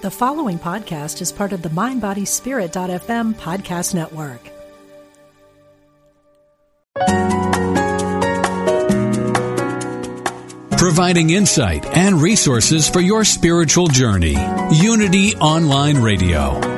The following podcast is part of the MindBodySpirit.fm podcast network. Providing insight and resources for your spiritual journey. Unity Online Radio.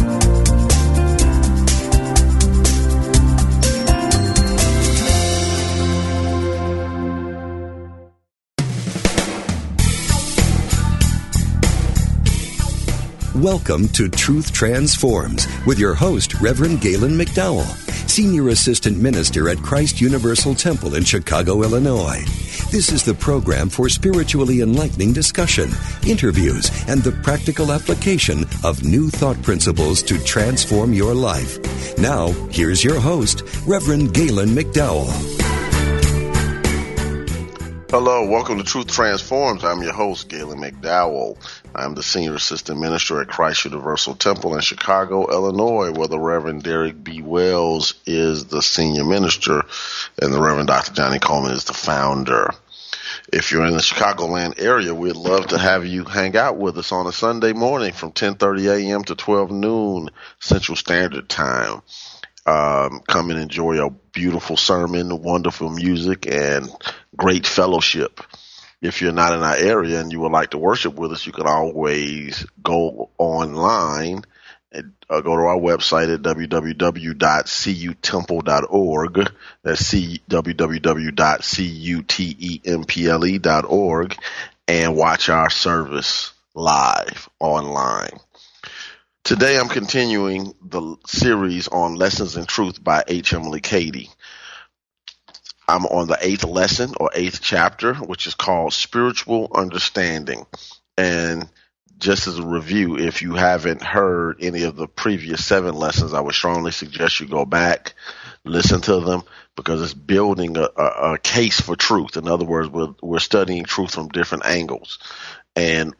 Welcome to Truth Transforms with your host, Reverend Galen McDowell, Senior Assistant Minister at Christ Universal Temple in Chicago, Illinois. This is the program for spiritually enlightening discussion, interviews, and the practical application of new thought principles to transform your life. Now, here's your host, Reverend Galen McDowell. Hello, welcome to Truth Transforms. I'm your host, Galen McDowell. I'm the Senior Assistant Minister at Christ Universal Temple in Chicago, Illinois, where the Reverend Derek B. Wells is the Senior Minister and the Reverend Dr. Johnny Coleman is the founder. If you're in the Chicagoland area, we'd love to have you hang out with us on a Sunday morning from 10:30 a.m. to 12 noon Central Standard Time. Um, come and enjoy a beautiful sermon, wonderful music, and great fellowship. If you're not in our area and you would like to worship with us, you can always go online and uh, go to our website at www.cutemple.org. That's www.cutemple.org and watch our service live online. Today I'm continuing the series on Lessons in Truth by H. Emily Cady. I'm on the eighth lesson or eighth chapter, which is called Spiritual Understanding. And just as a review, if you haven't heard any of the previous seven lessons, I would strongly suggest you go back, listen to them, because it's building a, a, a case for truth. In other words, we're, we're studying truth from different angles. And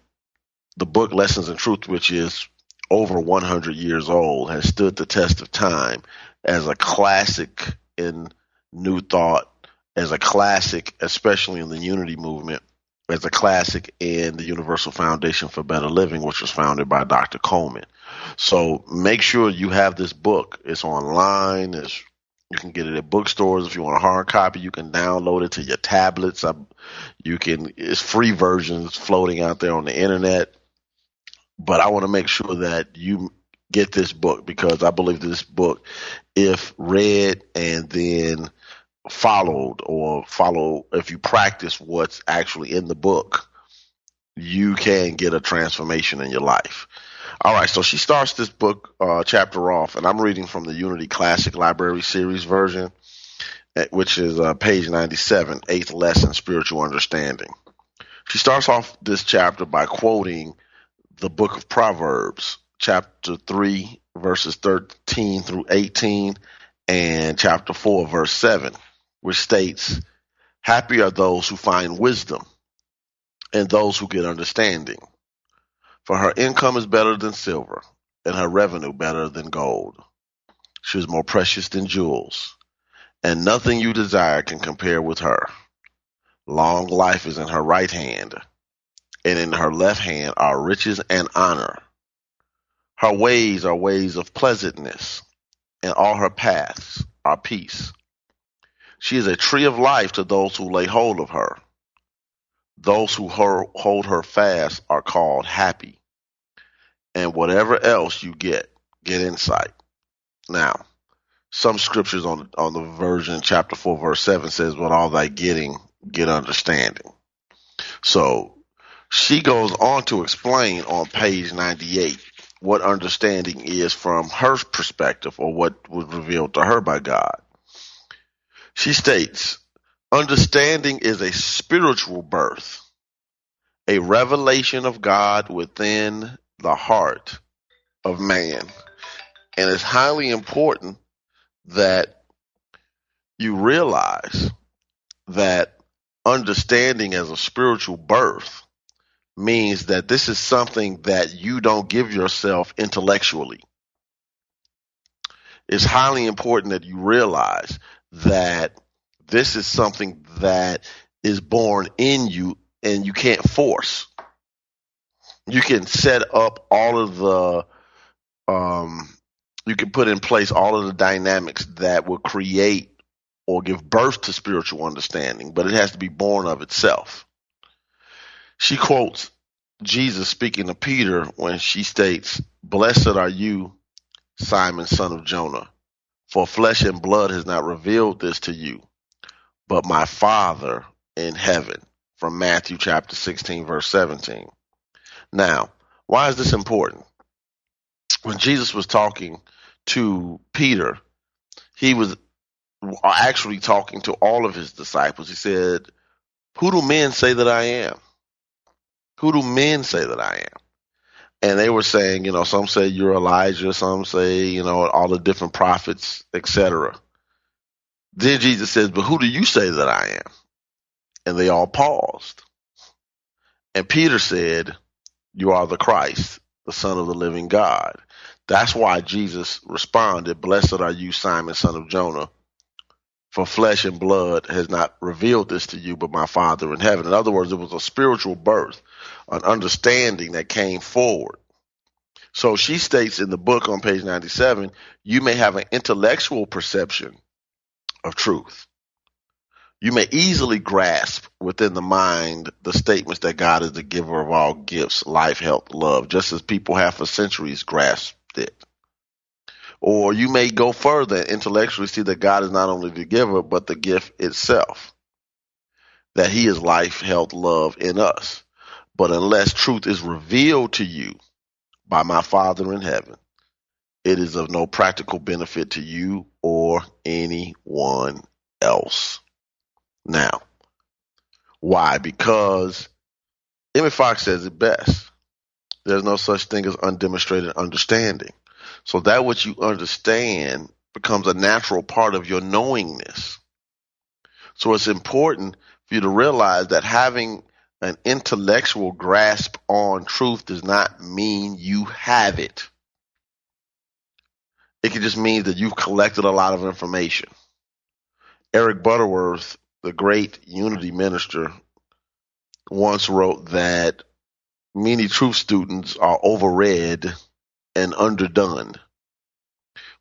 the book Lessons in Truth, which is over 100 years old, has stood the test of time as a classic in New Thought, as a classic, especially in the Unity movement, as a classic in the Universal Foundation for Better Living, which was founded by Dr. Coleman. So make sure you have this book. It's online. It's, you can get it at bookstores. If you want a hard copy, you can download it to your tablets. You can, it's free versions floating out there on the internet. But I want to make sure that you get this book because I believe this book, if read and then followed or follow if you practice what's actually in the book you can get a transformation in your life. All right so she starts this book uh, chapter off and i'm reading from the unity classic library series version eh, which is uh, page 97 eighth lesson spiritual understanding. She starts off this chapter by quoting the book of proverbs chapter 3 verses 13 through 18 and chapter 4 verse 7 which states, Happy are those who find wisdom and those who get understanding. For her income is better than silver, and her revenue better than gold. She is more precious than jewels, and nothing you desire can compare with her. Long life is in her right hand, and in her left hand are riches and honor. Her ways are ways of pleasantness, and all her paths are peace. She is a tree of life to those who lay hold of her. Those who hold her fast are called happy. And whatever else you get, get insight. Now, some scriptures on on the version chapter four verse seven says, "With all thy getting, get understanding." So she goes on to explain on page ninety eight what understanding is from her perspective, or what was revealed to her by God. She states, understanding is a spiritual birth, a revelation of God within the heart of man. And it's highly important that you realize that understanding as a spiritual birth means that this is something that you don't give yourself intellectually. It's highly important that you realize that this is something that is born in you and you can't force. You can set up all of the um, you can put in place all of the dynamics that will create or give birth to spiritual understanding, but it has to be born of itself. She quotes Jesus speaking to Peter when she states, Blessed are you, Simon, son of Jonah, for flesh and blood has not revealed this to you, but my Father in heaven. From Matthew chapter 16, verse 17. Now, why is this important? when Jesus was talking to Peter, he was actually talking to all of his disciples. He said, Who do men say that I am? Who do men say that I am? And they were saying, you know, some say you're Elijah, some say, you know, all the different prophets, etc. Then Jesus says, But who do you say that I am? And they all paused. And Peter said, You are the Christ, the Son of the living God. That's why Jesus responded, Blessed are you, Simon, son of Jonah, for flesh and blood has not revealed this to you, but my Father in heaven. In other words, it was a spiritual birth, an understanding that came forward. So she states in the book on page 97 you may have an intellectual perception of truth. You may easily grasp within the mind the statements that God is the giver of all gifts, life, health, love, just as people have for centuries grasped it. Or you may go further and intellectually see that God is not only the giver, but the gift itself. That He is life, health, love in us. But unless truth is revealed to you by my Father in heaven, it is of no practical benefit to you or anyone else. Now, why? Because Emmett Fox says it best. There's no such thing as undemonstrated understanding. So that which you understand becomes a natural part of your knowingness. So it's important for you to realize that having an intellectual grasp on truth does not mean you have it. It can just mean that you've collected a lot of information. Eric Butterworth, the great unity minister, once wrote that many truth students are overread and underdone,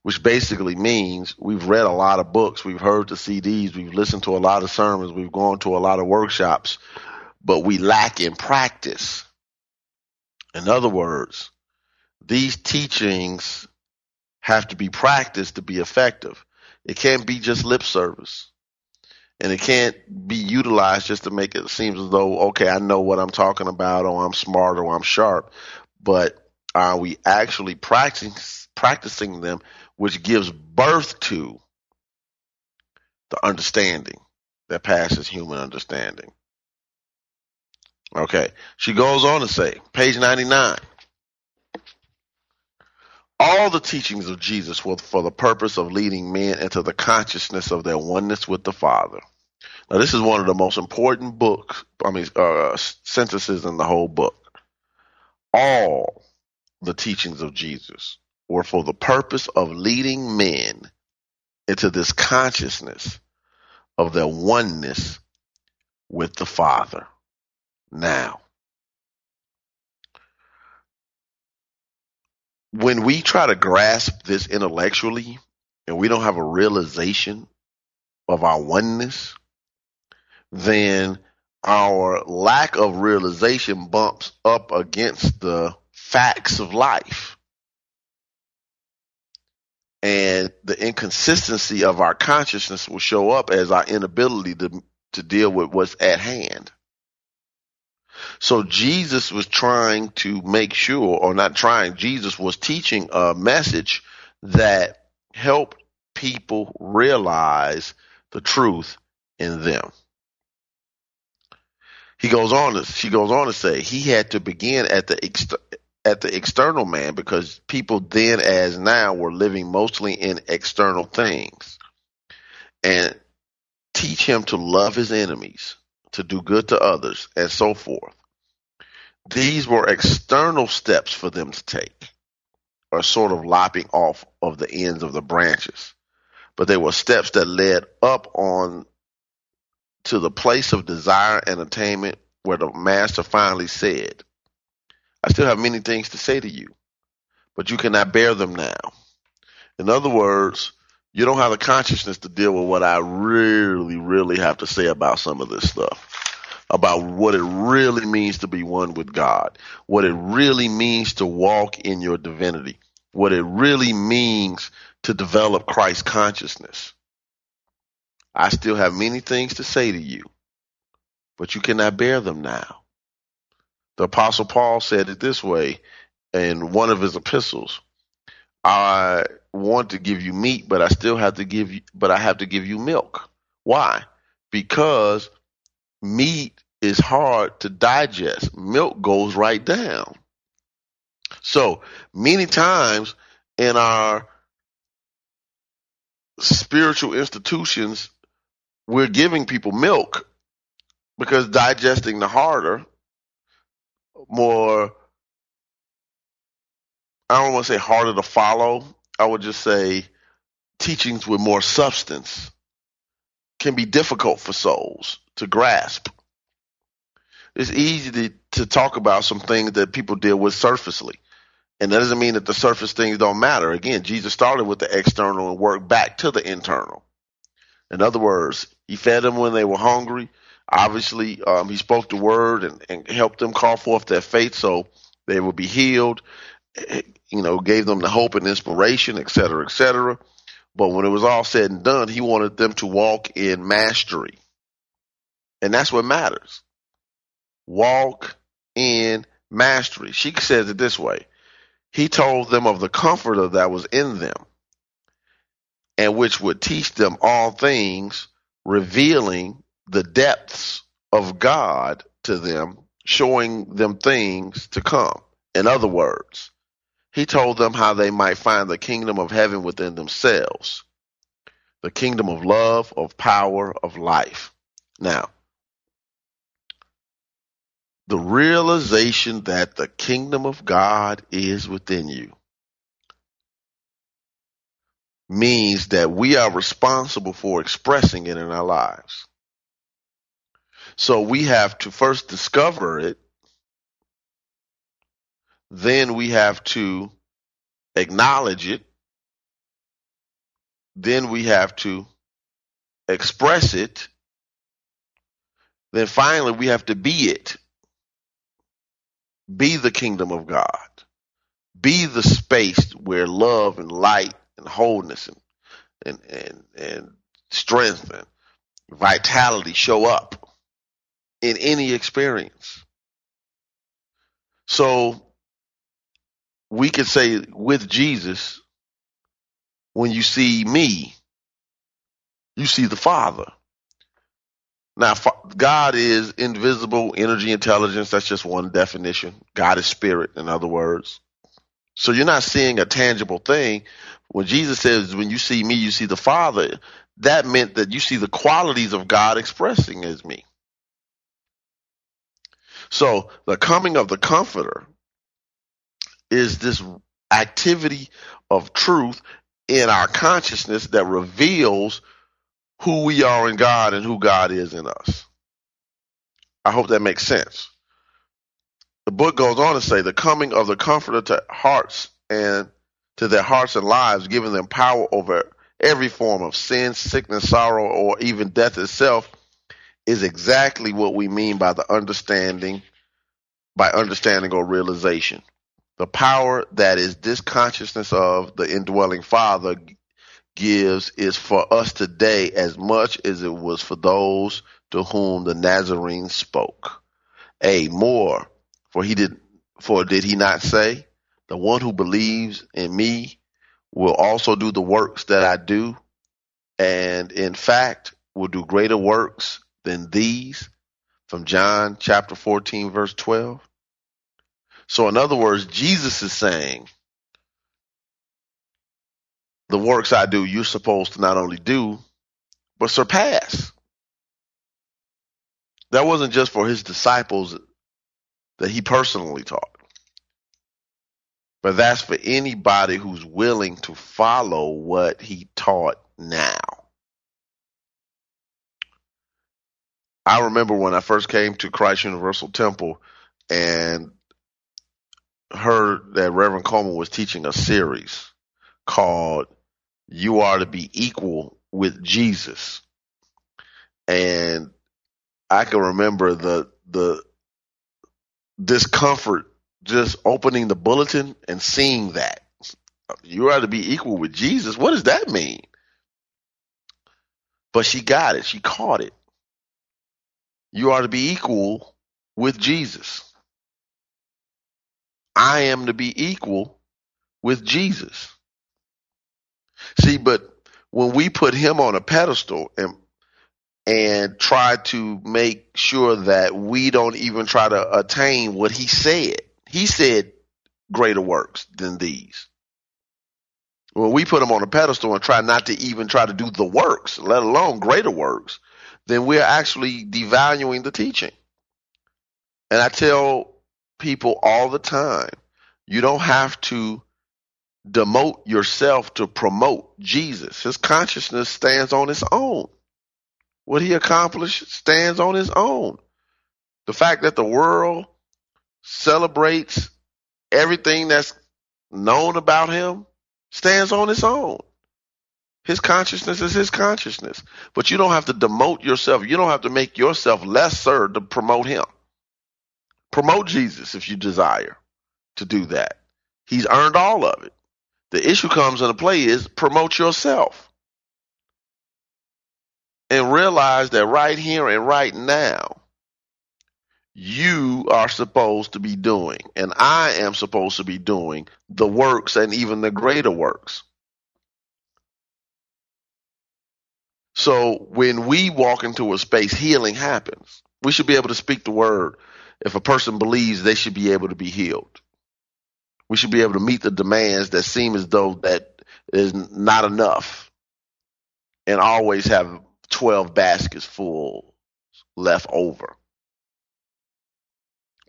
which basically means we've read a lot of books, we've heard the CDs, we've listened to a lot of sermons, we've gone to a lot of workshops, but we lack in practice. In other words, these teachings have to be practiced to be effective. It can't be just lip service and it can't be utilized just to make it seem as though okay i know what i'm talking about or i'm smart or i'm sharp but are we actually practicing practicing them which gives birth to the understanding that passes human understanding okay she goes on to say page 99 all the teachings of Jesus were for the purpose of leading men into the consciousness of their oneness with the Father. Now, this is one of the most important books, I mean, uh, sentences in the whole book. All the teachings of Jesus were for the purpose of leading men into this consciousness of their oneness with the Father. Now, when we try to grasp this intellectually and we don't have a realization of our oneness, then our lack of realization bumps up against the facts of life and the inconsistency of our consciousness will show up as our inability to to deal with what's at hand. So Jesus was trying to make sure, or not trying, Jesus was teaching a message that helped people realize the truth in them. He goes on to she goes on to say he had to begin at the at the external man because people then as now were living mostly in external things and teach him to love his enemies, to do good to others, and so forth. These were external steps for them to take, or sort of lopping off of the ends of the branches. But they were steps that led up on to the place of desire and attainment where the master finally said, I still have many things to say to you, but you cannot bear them now. In other words, you don't have the consciousness to deal with what I really, really have to say about some of this stuff, about what it really means to be one with God, what it really means to walk in your divinity, what it really means to develop Christ consciousness. I still have many things to say to you, but you cannot bear them now. The apostle Paul said it this way in one of his epistles. I want to give you meat, but I still have to give you, but I have to give you milk. Why? Because meat is hard to digest. Milk goes right down. So many times in our spiritual institutions, we're giving people milk because digesting the harder, more, I don't want to say harder to follow. I would just say teachings with more substance can be difficult for souls to grasp. It's easy to, to talk about some things that people deal with surfacely. And that doesn't mean that the surface things don't matter. Again, Jesus started with the external and worked back to the internal. In other words, he fed them when they were hungry. Obviously, um, he spoke the word and, and helped them call forth their faith so they would be healed. You know, gave them the hope and inspiration, et cetera, et cetera. But when it was all said and done, he wanted them to walk in mastery. And that's what matters. Walk in mastery. She says it this way. He told them of the comforter that was in them and which would teach them all things, revealing the depths of God to them, showing them things to come. In other words, he told them how they might find the kingdom of heaven within themselves, the kingdom of love, of power, of life. Now, the realization that the kingdom of God is within you means that we are responsible for expressing it in our lives. So we have to first discover it, then we have to acknowledge it, then we have to express it, then finally we have to be it. Be the kingdom of God. Be the space where love and light and wholeness and and and, and strength and vitality show up in any experience. So we could say with Jesus, when you see me, you see the Father. Now, God is invisible energy intelligence. That's just one definition. God is spirit, in other words. So you're not seeing a tangible thing, when Jesus says, when you see me, you see the Father, that meant that you see the qualities of God expressing as me. So the coming of the Comforter is this activity of truth in our consciousness that reveals who we are in God and who God is in us. I hope that makes sense. The book goes on to say the coming of the Comforter to hearts and to their hearts and lives, giving them power over every form of sin, sickness, sorrow, or even death itself, is exactly what we mean by the understanding, by understanding or realization. The power that is this consciousness of the indwelling Father gives is for us today as much as it was for those to whom the Nazarene spoke. A more, for he did, for did he not say, the one who believes in me will also do the works that I do, and in fact will do greater works than these. From John chapter 14, verse 12. So, in other words, Jesus is saying, the works I do, you're supposed to not only do, but surpass. That wasn't just for his disciples that he personally taught, but that's for anybody who's willing to follow what he taught now. I remember when I first came to Christ Universal Temple and heard that Reverend Coleman was teaching a series called You Are to Be Equal with Jesus. And I can remember the the discomfort just opening the bulletin and seeing that. You are to be equal with Jesus. What does that mean? But she got it. She caught it. You are to be equal with Jesus. I am to be equal with Jesus. See, but when we put him on a pedestal and and try to make sure that we don't even try to attain what he said. He said greater works than these. When we put him on a pedestal and try not to even try to do the works, let alone greater works, then we're actually devaluing the teaching. And I tell people all the time, you don't have to demote yourself to promote Jesus. His consciousness stands on its own. What he accomplished stands on his own. The fact that the world celebrates everything that's known about him stands on its own. His consciousness is his consciousness. But you don't have to demote yourself. You don't have to make yourself lesser to promote him. Promote Jesus if you desire to do that. He's earned all of it. The issue comes into play is promote yourself and realize that right here and right now, you are supposed to be doing, and I am supposed to be doing the works and even the greater works. So when we walk into a space, healing happens. We should be able to speak the word. If a person believes, they should be able to be healed. We should be able to meet the demands that seem as though that is not enough and always have 12 baskets full left over.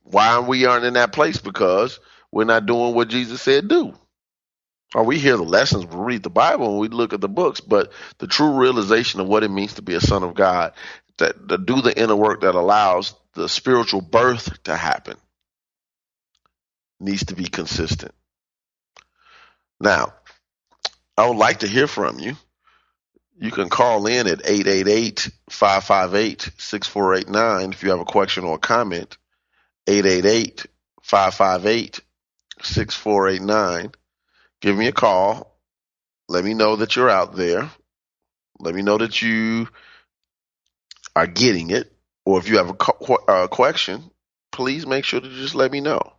Why we aren't in that place? Because we're not doing what Jesus said do. Or we hear the lessons, we read the Bible, and we look at the books, but the true realization of what it means to be a son of God, that to do the inner work that allows the spiritual birth to happen, needs to be consistent. Now, I would like to hear from you. You can call in at 888-558-6489 if you have a question or a comment. 888-558-6489. Give me a call. Let me know that you're out there. Let me know that you are getting it. Or if you have a uh, question, please make sure to just let me know.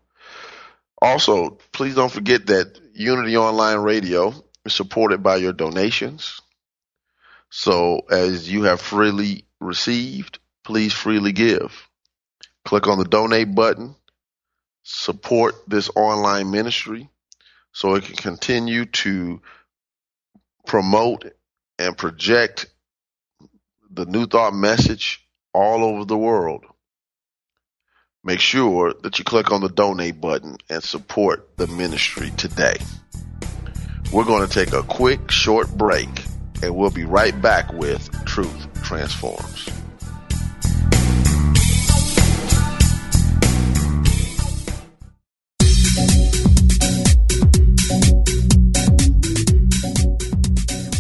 Also, please don't forget that Unity Online Radio is supported by your donations. So as you have freely received, please freely give. Click on the donate button, support this online ministry so it can continue to promote and project the New Thought message all over the world. Make sure that you click on the donate button and support the ministry today. We're going to take a quick, short break and we'll be right back with Truth Transforms.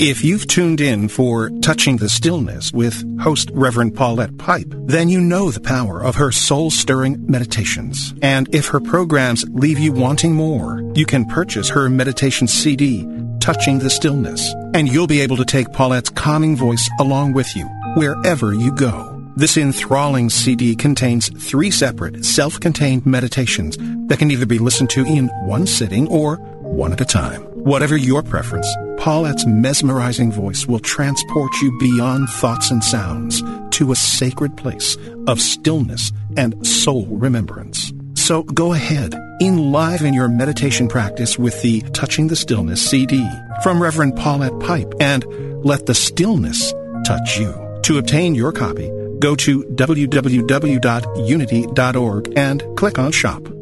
If you've tuned in for Touching the Stillness with host Reverend Paulette Pipe, then you know the power of her soul-stirring meditations. And if her programs leave you wanting more, you can purchase her meditation CD, Touching the Stillness, and you'll be able to take Paulette's calming voice along with you wherever you go. This enthralling CD contains three separate self-contained meditations that can either be listened to in one sitting or one at a time. Whatever your preference, Paulette's mesmerizing voice will transport you beyond thoughts and sounds to a sacred place of stillness and soul remembrance. So go ahead, enliven your meditation practice with the Touching the Stillness CD from Reverend Paulette Pipe and let the stillness touch you. To obtain your copy, go to www.unity.org and click on Shop.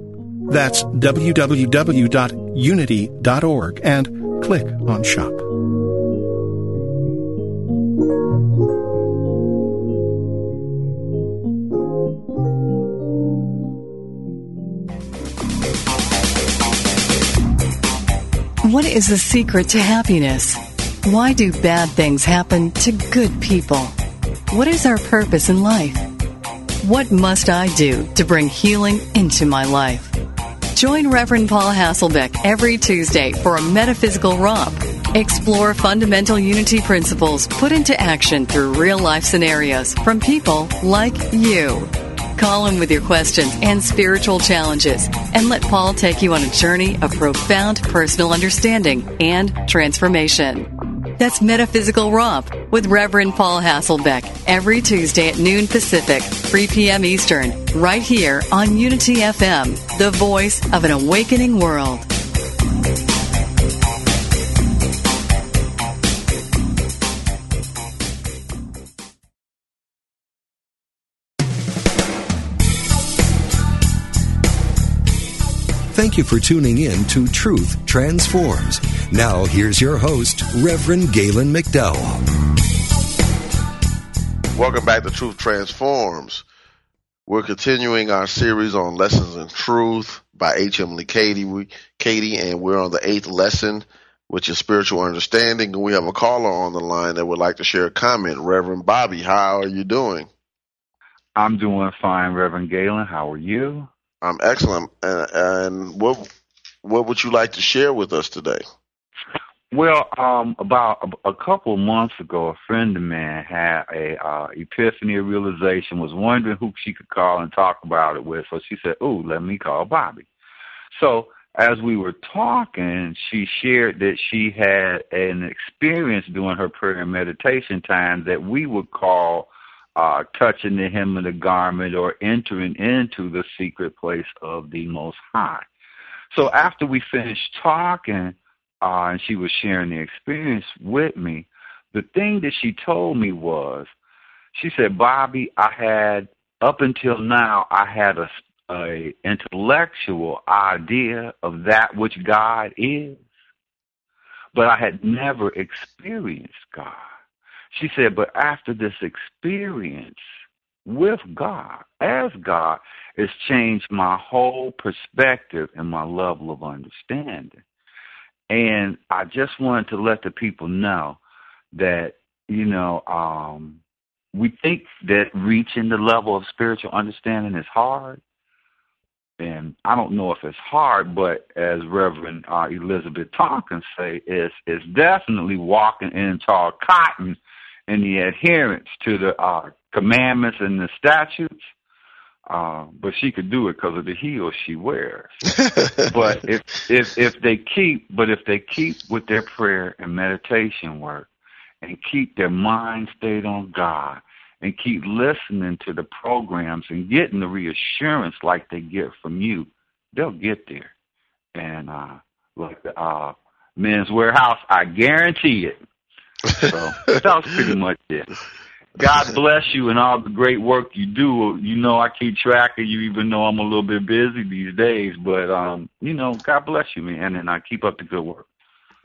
That's www.unity.org and click on Shop. What is the secret to happiness? Why do bad things happen to good people? What is our purpose in life? What must I do to bring healing into my life? Join Reverend Paul Hasselbeck every Tuesday for a metaphysical romp. Explore fundamental unity principles put into action through real life scenarios from people like you. Call him with your questions and spiritual challenges and let Paul take you on a journey of profound personal understanding and transformation. That's Metaphysical Romp with Reverend Paul Hasselbeck every Tuesday at noon Pacific, 3 p.m. Eastern, right here on Unity FM, the voice of an awakening world. Thank you for tuning in to Truth Transforms. Now, here's your host, Reverend Galen McDowell. Welcome back to Truth Transforms. We're continuing our series on Lessons in Truth by H. Emily Cady. We, Cady, and we're on the eighth lesson, which is spiritual understanding. And we have a caller on the line that would like to share a comment. Reverend Bobby, how are you doing? I'm doing fine, Reverend Galen. How are you? I'm excellent. And, and what what would you like to share with us today? Well, um, about a, a couple of months ago, a friend of mine had a uh, epiphany of realization. Was wondering who she could call and talk about it with. So she said, "Oh, let me call Bobby." So as we were talking, she shared that she had an experience during her prayer and meditation time that we would call uh, touching the hem of the garment or entering into the secret place of the Most High. So after we finished talking, uh, and she was sharing the experience with me, the thing that she told me was, she said, Bobby, I had up until now, I had a, a intellectual idea of that which God is, but I had never experienced God. She said, but after this experience with God, as God, it's changed my whole perspective and my level of understanding. And I just wanted to let the people know that, you know, um, we think that reaching the level of spiritual understanding is hard. And I don't know if it's hard, but as Reverend uh, Elizabeth Tompkins say, it's, it's definitely walking in tall cotton in the adherence to the uh, commandments and the statutes. Uh, but she could do it because of the heels she wears. but if if if they keep, but if they keep with their prayer and meditation work, and keep their mind stayed on God, and keep listening to the programs and getting the reassurance like they get from you, they'll get there. And uh, like the uh, Men's Wearhouse, I guarantee it. So that was pretty much it. God bless you and all the great work you do. You know, I keep track of you, even though I'm a little bit busy these days. But um, you know, God bless you, man, and I keep up the good work.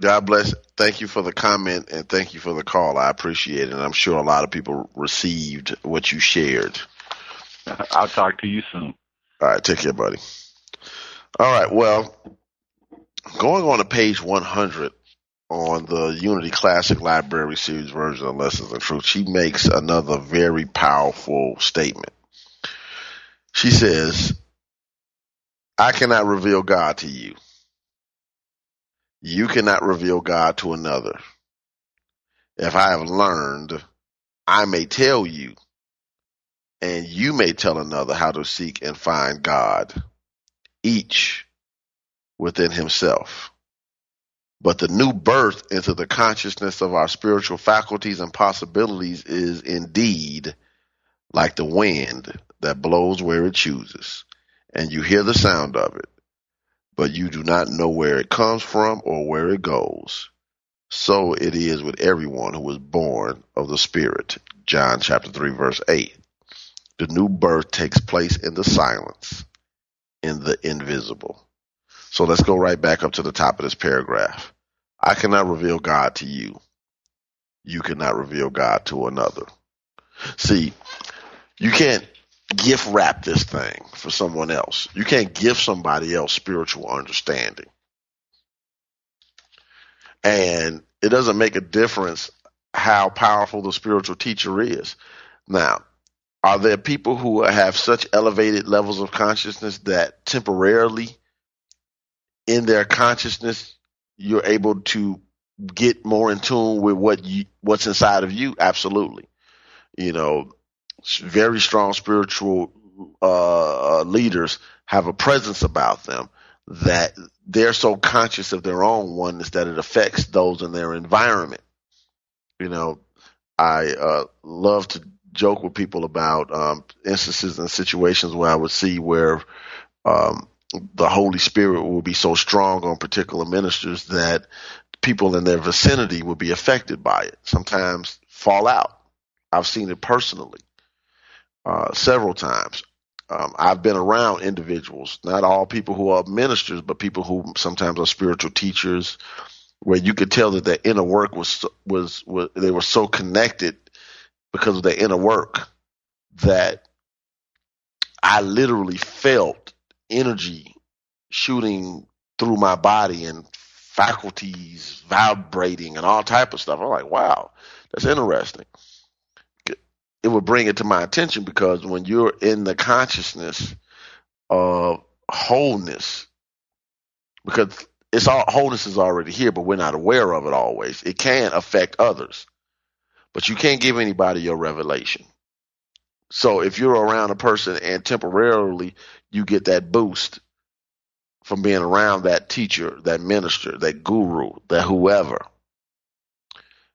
God bless. Thank you for the comment and thank you for the call. I appreciate it. And I'm sure a lot of people received what you shared. I'll talk to you soon. All right, take care, buddy. All right, well, going on to page 100 on the Unity Classic Library Series version of Lessons in Truth, she makes another very powerful statement. She says, I cannot reveal God to you. You cannot reveal God to another. If I have learned, I may tell you, and you may tell another how to seek and find God, each within himself. But the new birth into the consciousness of our spiritual faculties and possibilities is indeed like the wind that blows where it chooses, and you hear the sound of it, but you do not know where it comes from or where it goes. So it is with everyone who is born of the Spirit. John chapter 3 verse 8. The new birth takes place in the silence, in the invisible. So let's go right back up to the top of this paragraph. I cannot reveal God to you. You cannot reveal God to another. See, you can't gift wrap this thing for someone else. You can't give somebody else spiritual understanding. And it doesn't make a difference how powerful the spiritual teacher is. Now, are there people who have such elevated levels of consciousness that temporarily in their consciousness you're able to get more in tune with what you what's inside of you absolutely you know very strong spiritual uh, leaders have a presence about them that they're so conscious of their own oneness that it affects those in their environment. You know, I uh, love to joke with people about um, instances and situations where I would see where um, the Holy Spirit will be so strong on particular ministers that people in their vicinity will be affected by it. Sometimes fall out. I've seen it personally uh, several times. Um, I've been around individuals, not all people who are ministers, but people who sometimes are spiritual teachers, where you could tell that their inner work was was, was they were so connected because of their inner work that I literally felt energy shooting through my body and faculties vibrating and all type of stuff. I'm like, wow, that's interesting it would bring it to my attention because when you're in the consciousness of wholeness, because it's all wholeness is already here, but we're not aware of it always. It can affect others, but you can't give anybody your revelation. So if you're around a person and temporarily you get that boost from being around that teacher, that minister, that guru, that whoever,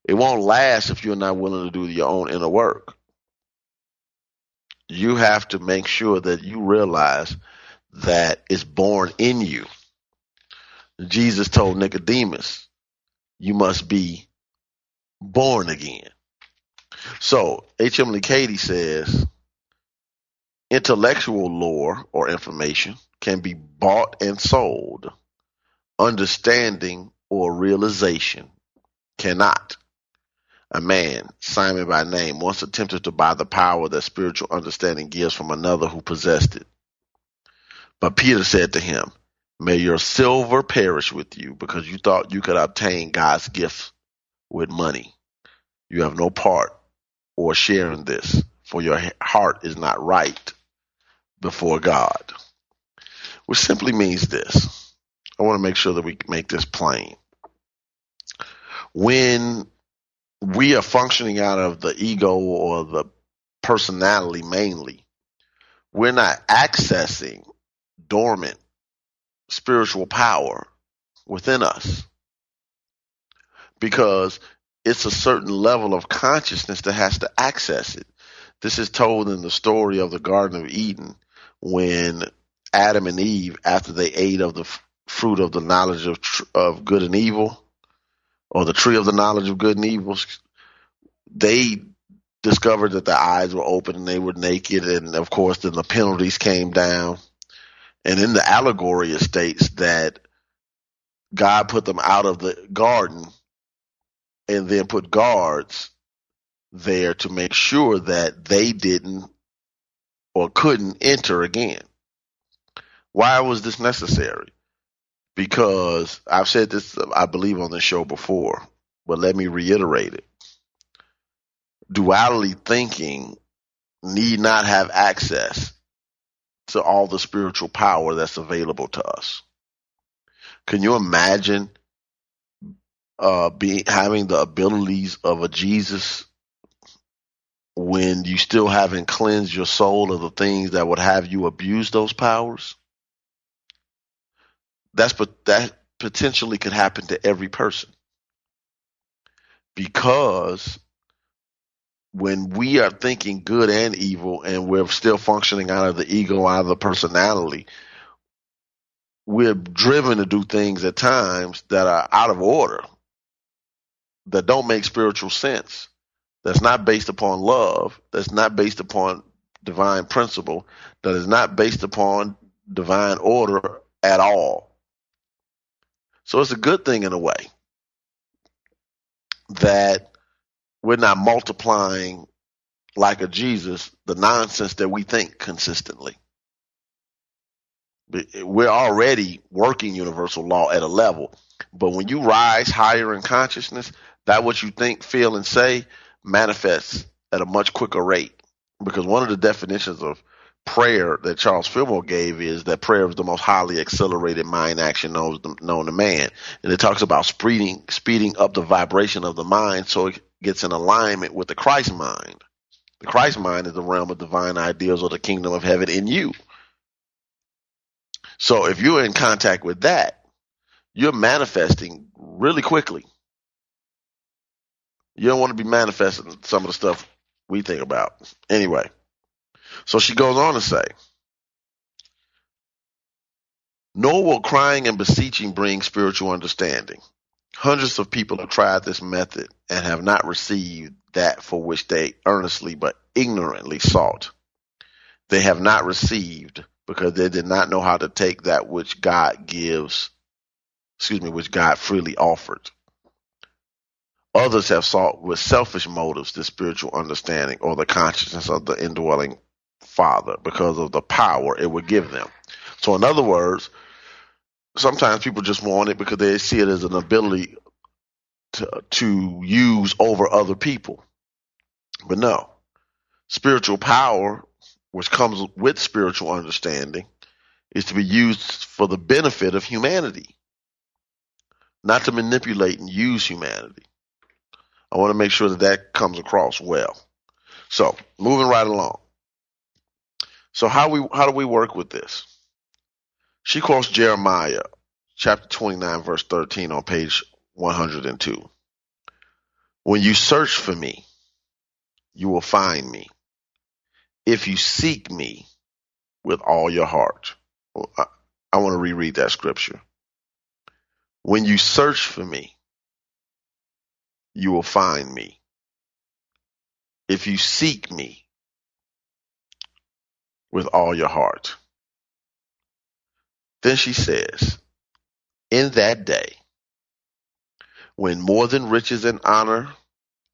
it won't last if you're not willing to do your own inner work you have to make sure that you realize that it's born in you. Jesus told Nicodemus, you must be born again. So H. Emily says intellectual lore or information can be bought and sold. Understanding or realization cannot. A man, Simon by name, once attempted to buy the power that spiritual understanding gives from another who possessed it. But Peter said to him, May your silver perish with you because you thought you could obtain God's gift with money. You have no part or share in this, for your heart is not right before God. Which simply means this. I want to make sure that we make this plain. When we are functioning out of the ego or the personality mainly. We're not accessing dormant spiritual power within us because it's a certain level of consciousness that has to access it. This is told in the story of the Garden of Eden when Adam and Eve, after they ate of the fruit of the knowledge of, tr- of good and evil, or the tree of the knowledge of good and evil, they discovered that their eyes were open and they were naked, and of course, then the penalties came down. And in the allegory, it states that God put them out of the garden and then put guards there to make sure that they didn't or couldn't enter again. Why was this necessary? because I've said this, I believe, on the show before, but let me reiterate it. Duality thinking need not have access to all the spiritual power that's available to us. Can you imagine uh, being having the abilities of a Jesus when you still haven't cleansed your soul of the things that would have you abuse those powers? That's but that potentially could happen to every person because when we are thinking good and evil and we're still functioning out of the ego, out of the personality, we're driven to do things at times that are out of order, that don't make spiritual sense, that's not based upon love, that's not based upon divine principle, that is not based upon divine order at all. So it's a good thing in a way that we're not multiplying like a Jesus the nonsense that we think consistently. We're already working universal law at a level, but when you rise higher in consciousness, that what you think, feel, and say manifests at a much quicker rate. Because one of the definitions of prayer that Charles Fillmore gave is that prayer is the most highly accelerated mind action known, known to man. And it talks about speeding, speeding up the vibration of the mind so it gets in alignment with the Christ mind. The Christ mind is the realm of divine ideals or the kingdom of heaven in you. So if you're in contact with that, you're manifesting really quickly. You don't want to be manifesting some of the stuff we think about. Anyway, so she goes on to say, nor will crying and beseeching bring spiritual understanding. Hundreds of people have tried this method and have not received that for which they earnestly but ignorantly sought. They have not received because they did not know how to take that which God gives, excuse me, which God freely offered. Others have sought with selfish motives the spiritual understanding or the consciousness of the indwelling Father because of the power it would give them. So, in other words, sometimes people just want it because they see it as an ability to, to use over other people. But no, spiritual power, which comes with spiritual understanding, is to be used for the benefit of humanity, not to manipulate and use humanity. I want to make sure that that comes across well. So, moving right along. So how we how do we work with this? She quotes Jeremiah chapter 29 verse 13 on page 102. When you search for me, you will find me. If you seek me with all your heart. I, I want to reread that scripture. When you search for me, you will find me. If you seek me with all your heart. Then she says, In that day, when more than riches and honor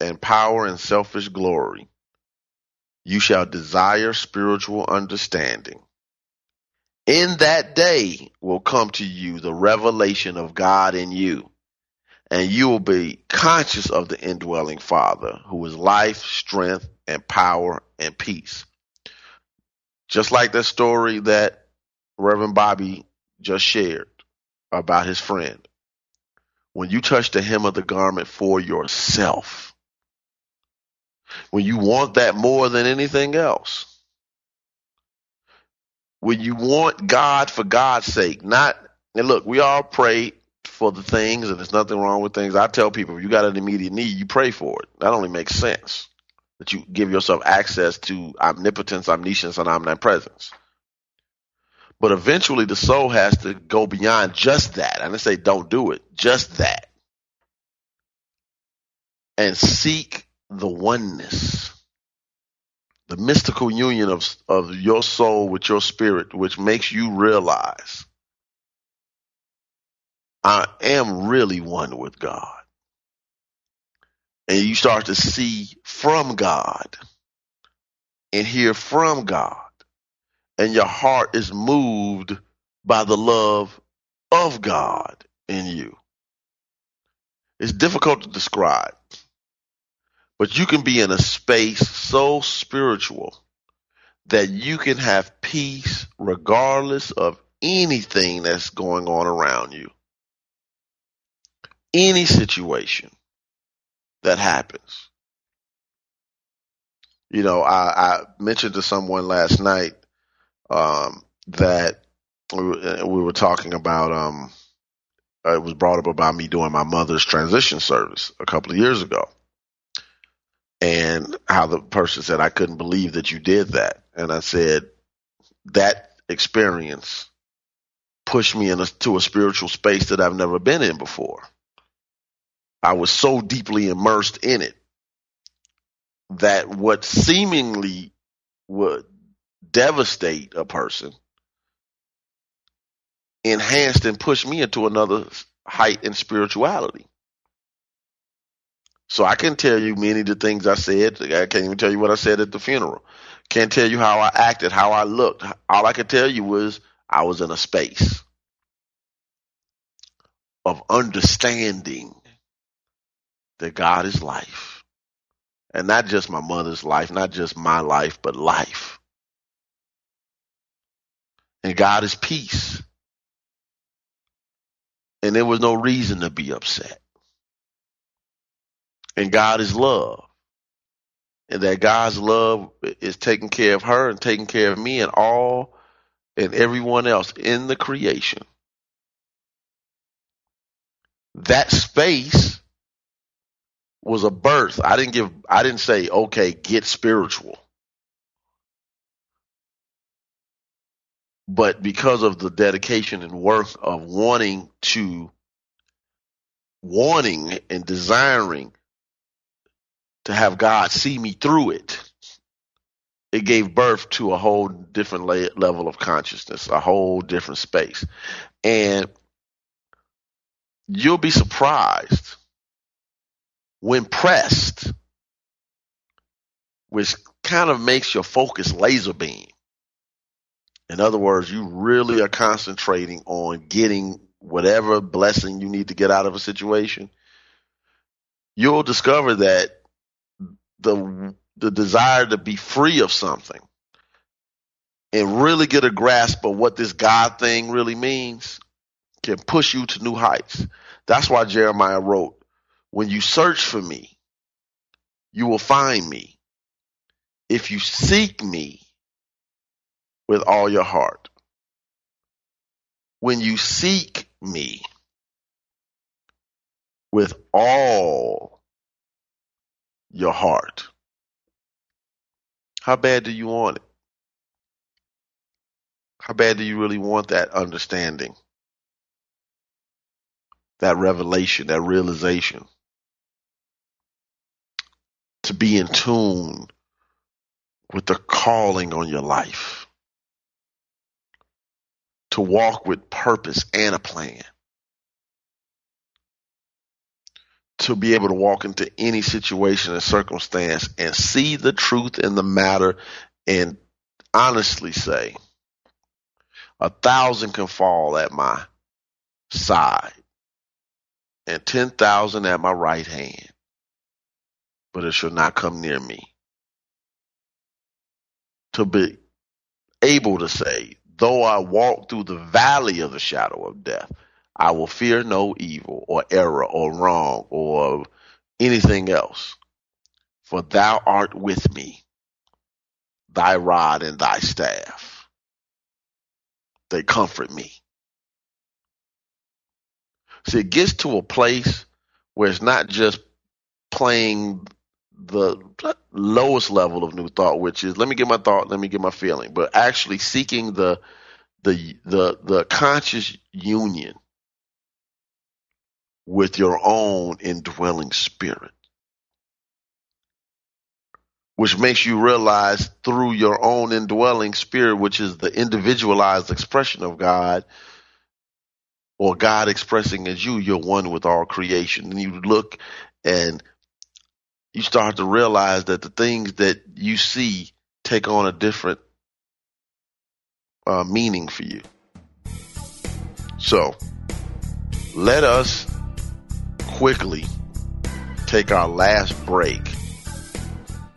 and power and selfish glory, you shall desire spiritual understanding. In that day will come to you the revelation of God in you, and you will be conscious of the indwelling Father, who is life, strength, and power and peace. Just like the story that Reverend Bobby just shared about his friend. When you touch the hem of the garment for yourself, when you want that more than anything else, when you want God for God's sake, not, and look, we all pray for the things, and there's nothing wrong with things. I tell people, if you got an immediate need, you pray for it. That only makes sense that you give yourself access to omnipotence, omniscience, and omnipresence. But eventually the soul has to go beyond just that. I didn't say don't do it, just that. And seek the oneness, the mystical union of, of your soul with your spirit, which makes you realize I am really one with God and you start to see from God and hear from God, and your heart is moved by the love of God in you. It's difficult to describe, but you can be in a space so spiritual that you can have peace regardless of anything that's going on around you. Any situation that happens. You know, I, I mentioned to someone last night um, that we were, we were talking about. Um, it was brought up about me doing my mother's transition service a couple of years ago, and how the person said I couldn't believe that you did that, and I said that experience pushed me into a spiritual space that I've never been in before. I was so deeply immersed in it that what seemingly would devastate a person enhanced and pushed me into another height in spirituality. So I can tell you many of the things I said. I can't even tell you what I said at the funeral. Can't tell you how I acted, how I looked. All I could tell you was I was in a space of understanding that God is life. And not just my mother's life, not just my life, but life. And God is peace. And there was no reason to be upset. And God is love. And that God's love is taking care of her and taking care of me and all and everyone else in the creation. That space was a birth. I didn't give I didn't say, okay, get spiritual. But because of the dedication and work of wanting to wanting and desiring to have God see me through it, it gave birth to a whole different level of consciousness, a whole different space. And you'll be surprised when pressed, which kind of makes your focus laser beam. In other words, you really are concentrating on getting whatever blessing you need to get out of a situation. You'll discover that the the desire to be free of something and really get a grasp of what this God thing really means can push you to new heights. That's why Jeremiah wrote, when you search for me, you will find me. If you seek me with all your heart. When you seek me with all your heart. How bad do you want it? How bad do you really want that understanding? That revelation, that realization? To be in tune with the calling on your life, to walk with purpose and a plan, to be able to walk into any situation and circumstance and see the truth in the matter and honestly say, a thousand can fall at my side and 10,000 at my right hand but it shall not come near me. To be able to say, though I walk through the valley of the shadow of death, I will fear no evil or error or wrong or anything else. For thou art with me, thy rod and thy staff. They comfort me. See, it gets to a place where it's not just playing the lowest level of new thought, which is let me get my thought, let me get my feeling, but actually seeking the the the the conscious union with your own indwelling spirit. Which makes you realize through your own indwelling spirit, which is the individualized expression of God, or God expressing as you, you're one with all creation. And you look and you start to realize that the things that you see take on a different uh, meaning for you. So let us quickly take our last break.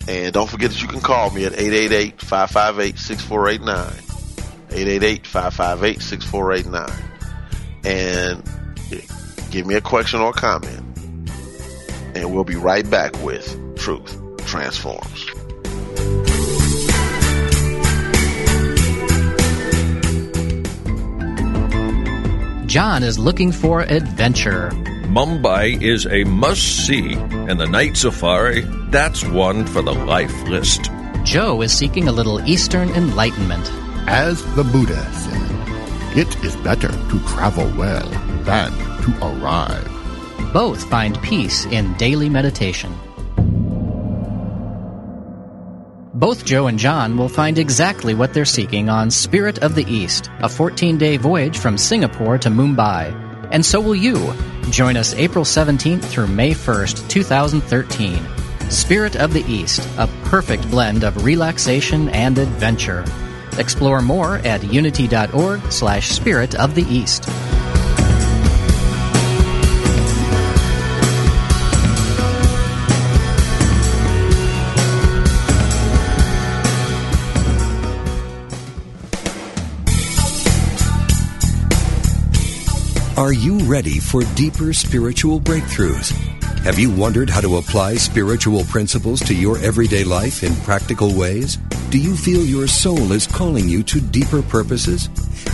And don't forget that you can call me at 888-558-6489. 888-558-6489. And give me a question or comment. And we'll be right back with Truth Transforms. John is looking for adventure. Mumbai is a must see, and the night safari, that's one for the life list. Joe is seeking a little Eastern enlightenment. As the Buddha said, it is better to travel well than to arrive. Both find peace in daily meditation. Both Joe and John will find exactly what they're seeking on Spirit of the East, a 14 day voyage from Singapore to Mumbai. And so will you. Join us April 17th through May 1st, 2013. Spirit of the East, a perfect blend of relaxation and adventure. Explore more at unity.org slash spirit of the East. Are you ready for deeper spiritual breakthroughs? Have you wondered how to apply spiritual principles to your everyday life in practical ways? Do you feel your soul is calling you to deeper purposes?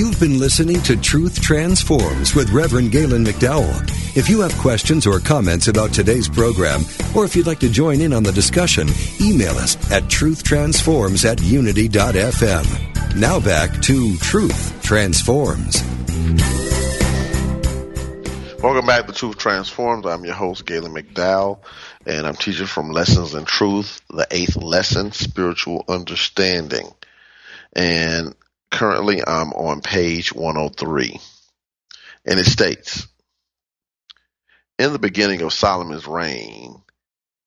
You've been listening to Truth Transforms with Reverend Galen McDowell. If you have questions or comments about today's program, or if you'd like to join in on the discussion, email us at truthtransforms at unity.fm. Now back to Truth Transforms. Welcome back to Truth Transforms. I'm your host, Galen McDowell, and I'm teaching from Lessons in Truth, the eighth lesson, Spiritual Understanding. And currently I'm on page 103. And it states, in the beginning of Solomon's reign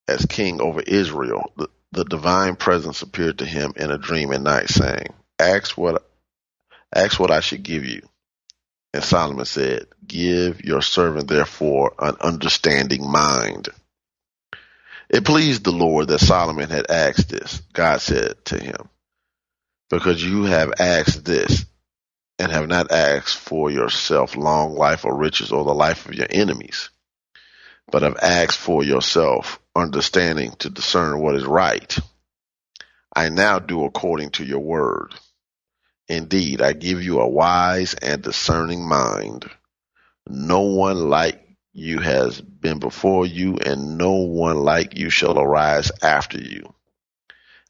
as king over Israel, the, the divine presence appeared to him in a dream at night saying, ask what, ask what I should give you. And Solomon said, give your servant therefore an understanding mind. It pleased the Lord that Solomon had asked this. God said to him, because you have asked this and have not asked for yourself long life or riches or the life of your enemies, but have asked for yourself understanding to discern what is right. I now do according to your word. Indeed, I give you a wise and discerning mind. No one like you has been before you, and no one like you shall arise after you.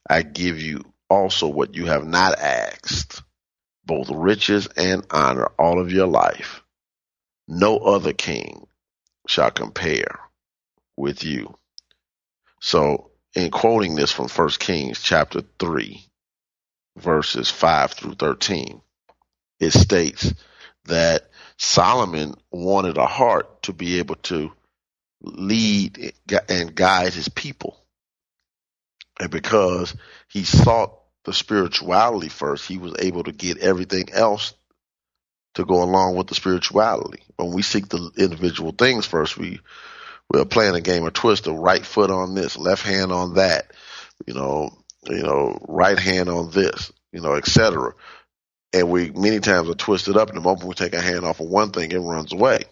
I give you also what you have not asked, both riches and honor all of your life. No other king shall compare with you. So, in quoting this from 1 Kings chapter 3, verses 5 through 13, it states that Solomon wanted a heart to be able to lead and guide his people. And because he sought the spirituality first, he was able to get everything else to go along with the spirituality. When we seek the individual things first, we we're playing a game of twist, the right foot on this, left hand on that, you know, you know, right hand on this, you know, etc. And we many times are twisted up and the moment we take a hand off of one thing, it runs away.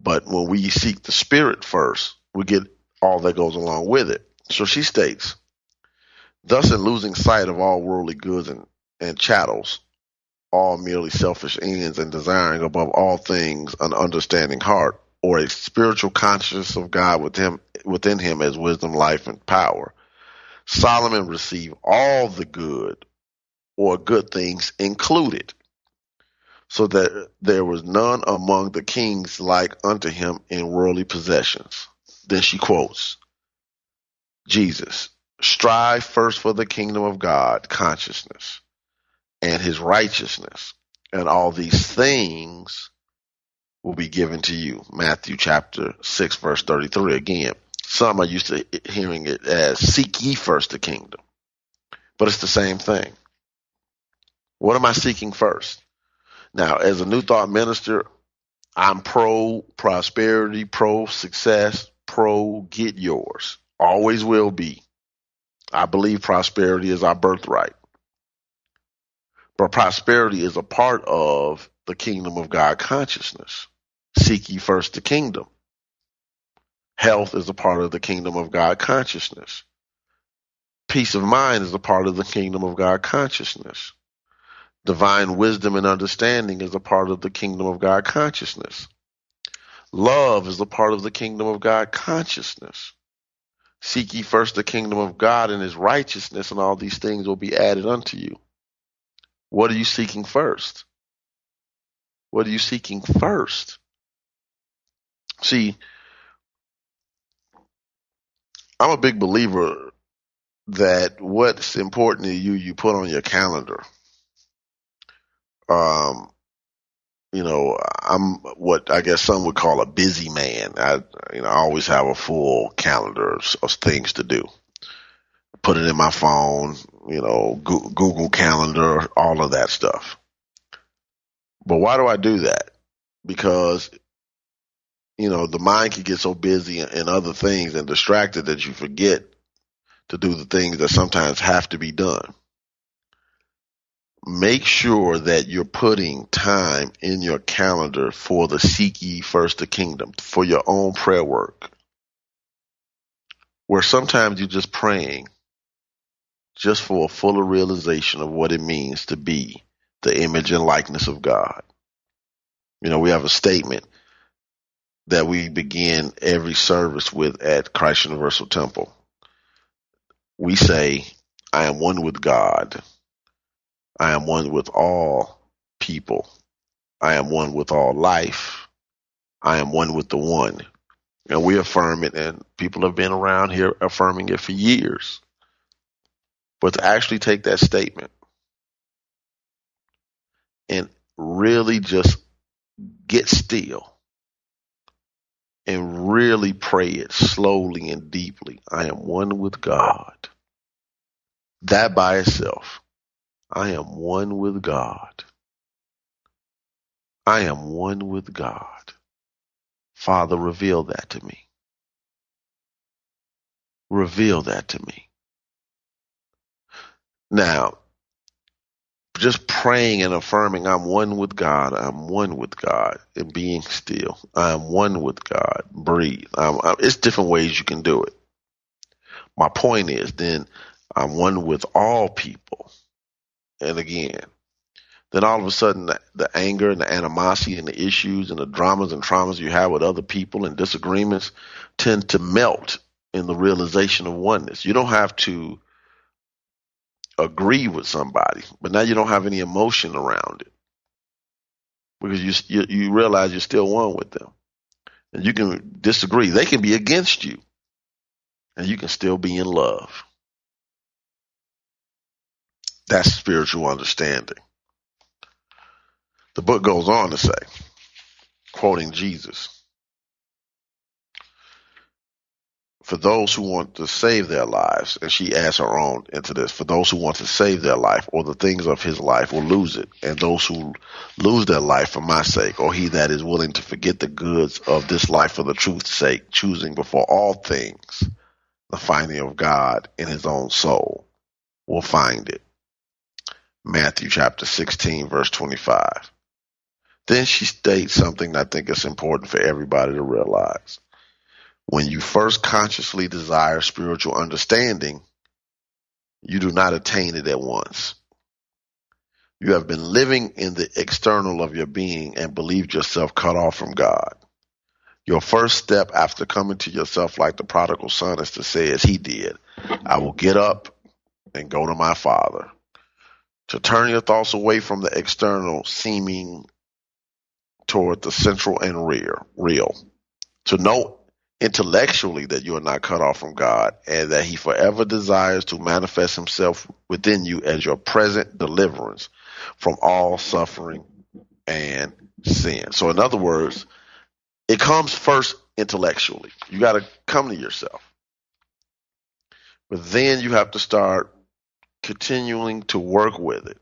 But when we seek the spirit first, we get all that goes along with it. So she states, thus in losing sight of all worldly goods and, and chattels, all merely selfish ends and desiring above all things an understanding heart or a spiritual consciousness of God within him as wisdom, life, and power. Solomon received all the good or good things included, so that there was none among the kings like unto him in worldly possessions. Then she quotes Jesus, strive first for the kingdom of God, consciousness, and his righteousness, and all these things will be given to you. Matthew chapter 6 verse 33 again. Some are used to hearing it as seek ye first the kingdom. But it's the same thing. What am I seeking first? Now, as a New Thought minister, I'm pro prosperity, pro success, pro get yours. Always will be. I believe prosperity is our birthright. But prosperity is a part of the kingdom of God consciousness. Seek ye first the kingdom. Health is a part of the kingdom of God consciousness. Peace of mind is a part of the kingdom of God consciousness. Divine wisdom and understanding is a part of the kingdom of God consciousness. Love is a part of the kingdom of God consciousness. Seek ye first the kingdom of God and his righteousness, and all these things will be added unto you. What are you seeking first? What are you seeking first? See, I'm a big believer that what's important to you, you put on your calendar. Um, you know, I'm what I guess some would call a busy man. I, you know, I always have a full calendar of, of things to do. Put it in my phone, you know, Google Calendar, all of that stuff. But why do I do that? Because you know, the mind can get so busy in other things and distracted that you forget to do the things that sometimes have to be done. Make sure that you're putting time in your calendar for the seek ye first the kingdom, for your own prayer work. Where sometimes you're just praying just for a fuller realization of what it means to be the image and likeness of God. You know, we have a statement that we begin every service with at Christ Universal Temple. We say, I am one with God. I am one with all people. I am one with all life. I am one with the one. And we affirm it, and people have been around here affirming it for years. But to actually take that statement and really just get still and really pray it slowly and deeply. I am one with God. That by itself, I am one with God. I am one with God. Father, reveal that to me. Reveal that to me. Now, just praying and affirming, I'm one with God. I'm one with God and being still. I'm one with God. Breathe. I'm, I'm, it's different ways you can do it. My point is then I'm one with all people. And again, then all of a sudden the, the anger and the animosity and the issues and the dramas and traumas you have with other people and disagreements tend to melt in the realization of oneness. You don't have to agree with somebody, but now you don't have any emotion around it because you you, you realize you're still one with them, and you can disagree. They can be against you, and you can still be in love. That's spiritual understanding. The book goes on to say, quoting Jesus. for those who want to save their lives, and she adds her own into this, for those who want to save their life or the things of his life will lose it, and those who lose their life for my sake, or he that is willing to forget the goods of this life for the truth's sake, choosing before all things the finding of God in his own soul, will find it. Matthew chapter 16 verse 25. Then she states something I think is important for everybody to realize. When you first consciously desire spiritual understanding, you do not attain it at once. You have been living in the external of your being and believed yourself cut off from God. Your first step after coming to yourself like the prodigal son is to say, as he did, I will get up and go to my father. To turn your thoughts away from the external seeming toward the central and rear, real. To know intellectually that you are not cut off from God and that he forever desires to manifest himself within you as your present deliverance from all suffering and sin. So in other words, it comes first intellectually. You got to come to yourself. But then you have to start continuing to work with it.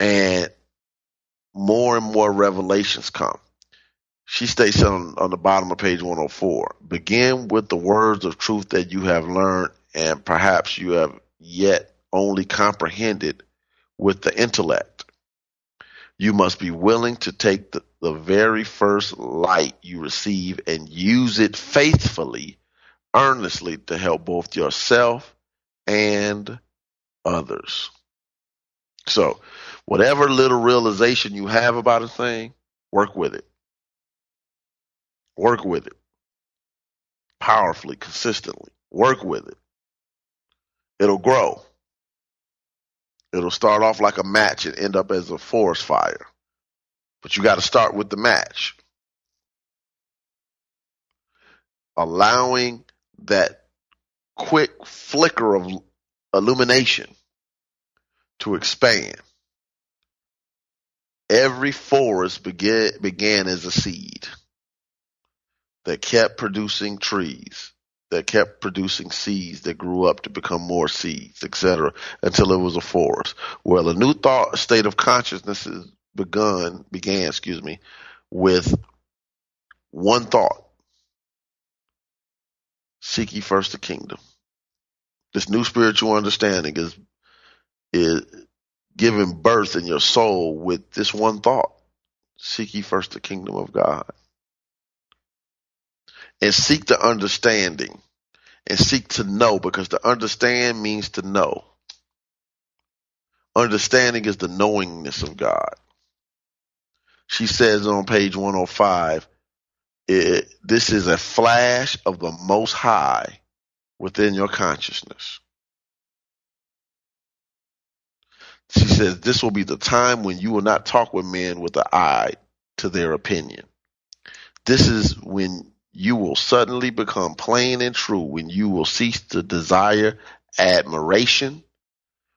And more and more revelations come. She states on, on the bottom of page 104 begin with the words of truth that you have learned and perhaps you have yet only comprehended with the intellect. You must be willing to take the, the very first light you receive and use it faithfully, earnestly to help both yourself and others. So, whatever little realization you have about a thing, work with it. Work with it powerfully, consistently. Work with it. It'll grow. It'll start off like a match and end up as a forest fire. But you got to start with the match. Allowing that quick flicker of illumination to expand. Every forest began, began as a seed that kept producing trees, that kept producing seeds that grew up to become more seeds, etc., until it was a forest. Well, a new thought state of consciousness is begun began, excuse me, with one thought. Seek ye first the kingdom. This new spiritual understanding is is giving birth in your soul with this one thought. Seek ye first the kingdom of God and seek the understanding and seek to know because to understand means to know. Understanding is the knowingness of God. She says on page 105, it, this is a flash of the most high within your consciousness. She says this will be the time when you will not talk with men with an eye to their opinion. This is when you will suddenly become plain and true when you will cease to desire admiration,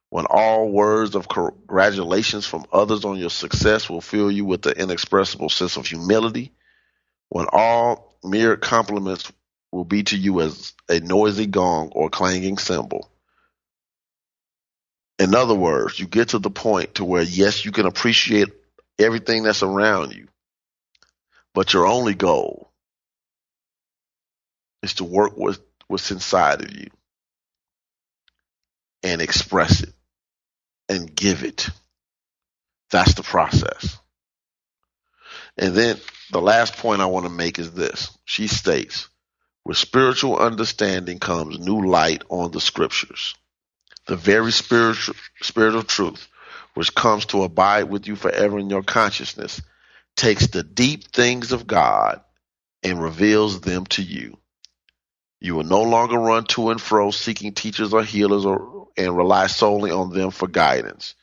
when all words of congratulations from others on your success will fill you with the inexpressible sense of humility, when all mere compliments will be to you as a noisy gong or clanging cymbal. In other words, you get to the point to where yes, you can appreciate everything that's around you, but your only goal is to work with what's inside of you and express it and give it. That's the process. And then the last point I want to make is this. She states, with spiritual understanding comes new light on the scriptures. The very spiritual spirit of truth, which comes to abide with you forever in your consciousness, takes the deep things of God and reveals them to you. You will no longer run to and fro seeking teachers or healers or, and rely solely on them for guidance.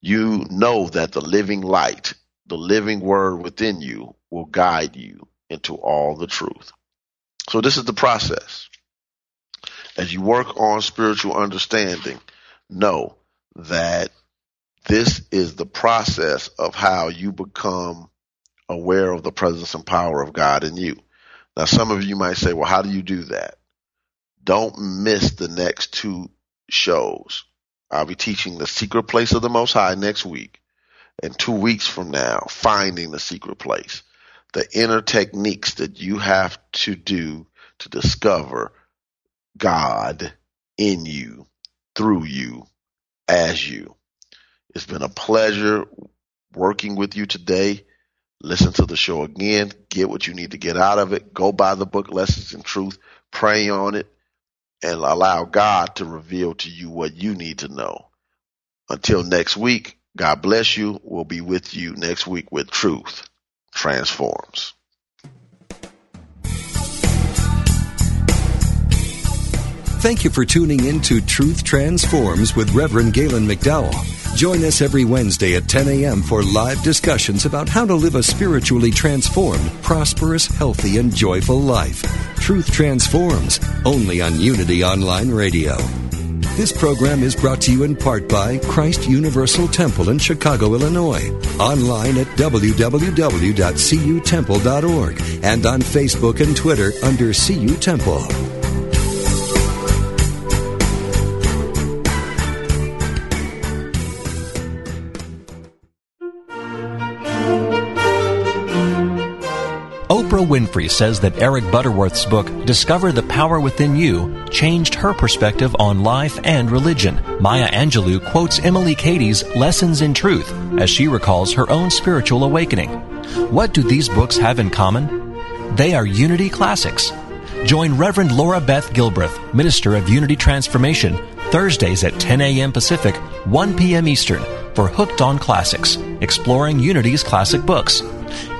You know that the living light, the living word within you will guide you into all the truth. So this is the process. As you work on spiritual understanding, know that this is the process of how you become aware of the presence and power of God in you. Now, some of you might say, well, how do you do that? Don't miss the next two shows. I'll be teaching the secret place of the Most High next week. And two weeks from now, finding the secret place. The inner techniques that you have to do to discover God in you, through you, as you. It's been a pleasure working with you today. Listen to the show again. Get what you need to get out of it. Go buy the book, Lessons in Truth. Pray on it and allow God to reveal to you what you need to know. Until next week, God bless you. We'll be with you next week with Truth Transforms. Thank you for tuning in to Truth Transforms with Reverend Galen McDowell. Join us every Wednesday at 10 a.m. for live discussions about how to live a spiritually transformed, prosperous, healthy, and joyful life. Truth Transforms, only on Unity Online Radio. This program is brought to you in part by Christ Universal Temple in Chicago, Illinois. Online at www.cutemple.org and on Facebook and Twitter under CU Temple. Winfrey says that Eric Butterworth's book, Discover the Power Within You, changed her perspective on life and religion. Maya Angelou quotes Emily Cady's Lessons in Truth as she recalls her own spiritual awakening. What do these books have in common? They are Unity classics. Join Reverend Laura Beth Gilbreth, Minister of Unity Transformation, Thursdays at 10 a.m. Pacific, 1 p.m. Eastern, for Hooked on Classics, exploring Unity's classic books.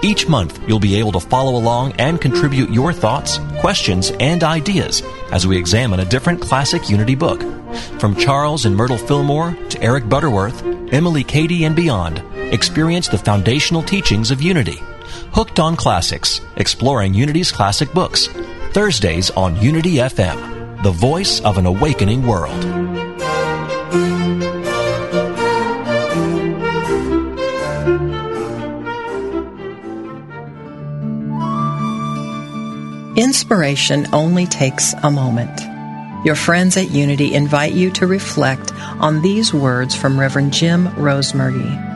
Each month, you'll be able to follow along and contribute your thoughts, questions, and ideas as we examine a different classic Unity book. From Charles and Myrtle Fillmore to Eric Butterworth, Emily Cady, and beyond, experience the foundational teachings of Unity. Hooked on Classics, exploring Unity's classic books. Thursdays on Unity FM, the voice of an awakening world. Inspiration only takes a moment. Your friends at Unity invite you to reflect on these words from Reverend Jim Rosemergy.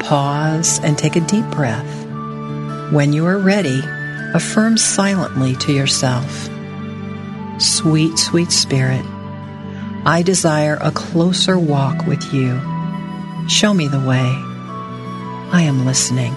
Pause and take a deep breath. When you are ready, affirm silently to yourself Sweet, sweet Spirit, I desire a closer walk with you. Show me the way. I am listening.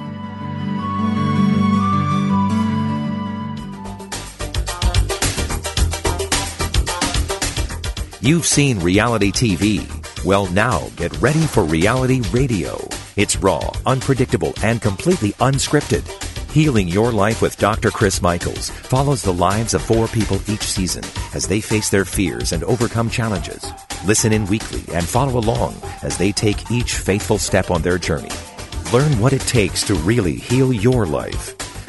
You've seen reality TV. Well, now get ready for reality radio. It's raw, unpredictable, and completely unscripted. Healing Your Life with Dr. Chris Michaels follows the lives of four people each season as they face their fears and overcome challenges. Listen in weekly and follow along as they take each faithful step on their journey. Learn what it takes to really heal your life.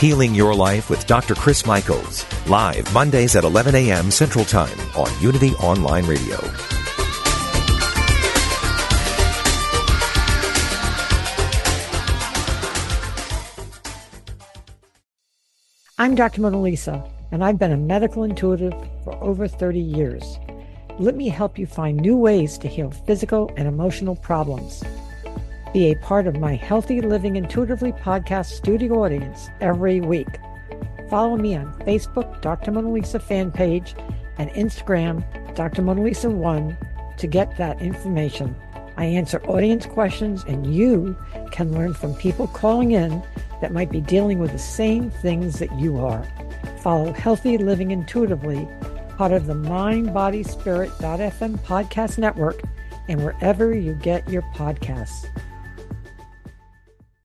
Healing Your Life with Dr. Chris Michaels, live Mondays at 11 a.m. Central Time on Unity Online Radio. I'm Dr. Mona Lisa, and I've been a medical intuitive for over 30 years. Let me help you find new ways to heal physical and emotional problems. Be a part of my Healthy Living Intuitively podcast studio audience every week. Follow me on Facebook, Dr. Mona Lisa fan page, and Instagram, Dr. Mona Lisa 1 to get that information. I answer audience questions, and you can learn from people calling in that might be dealing with the same things that you are. Follow Healthy Living Intuitively, part of the Mind Body Spirit.fm podcast network, and wherever you get your podcasts.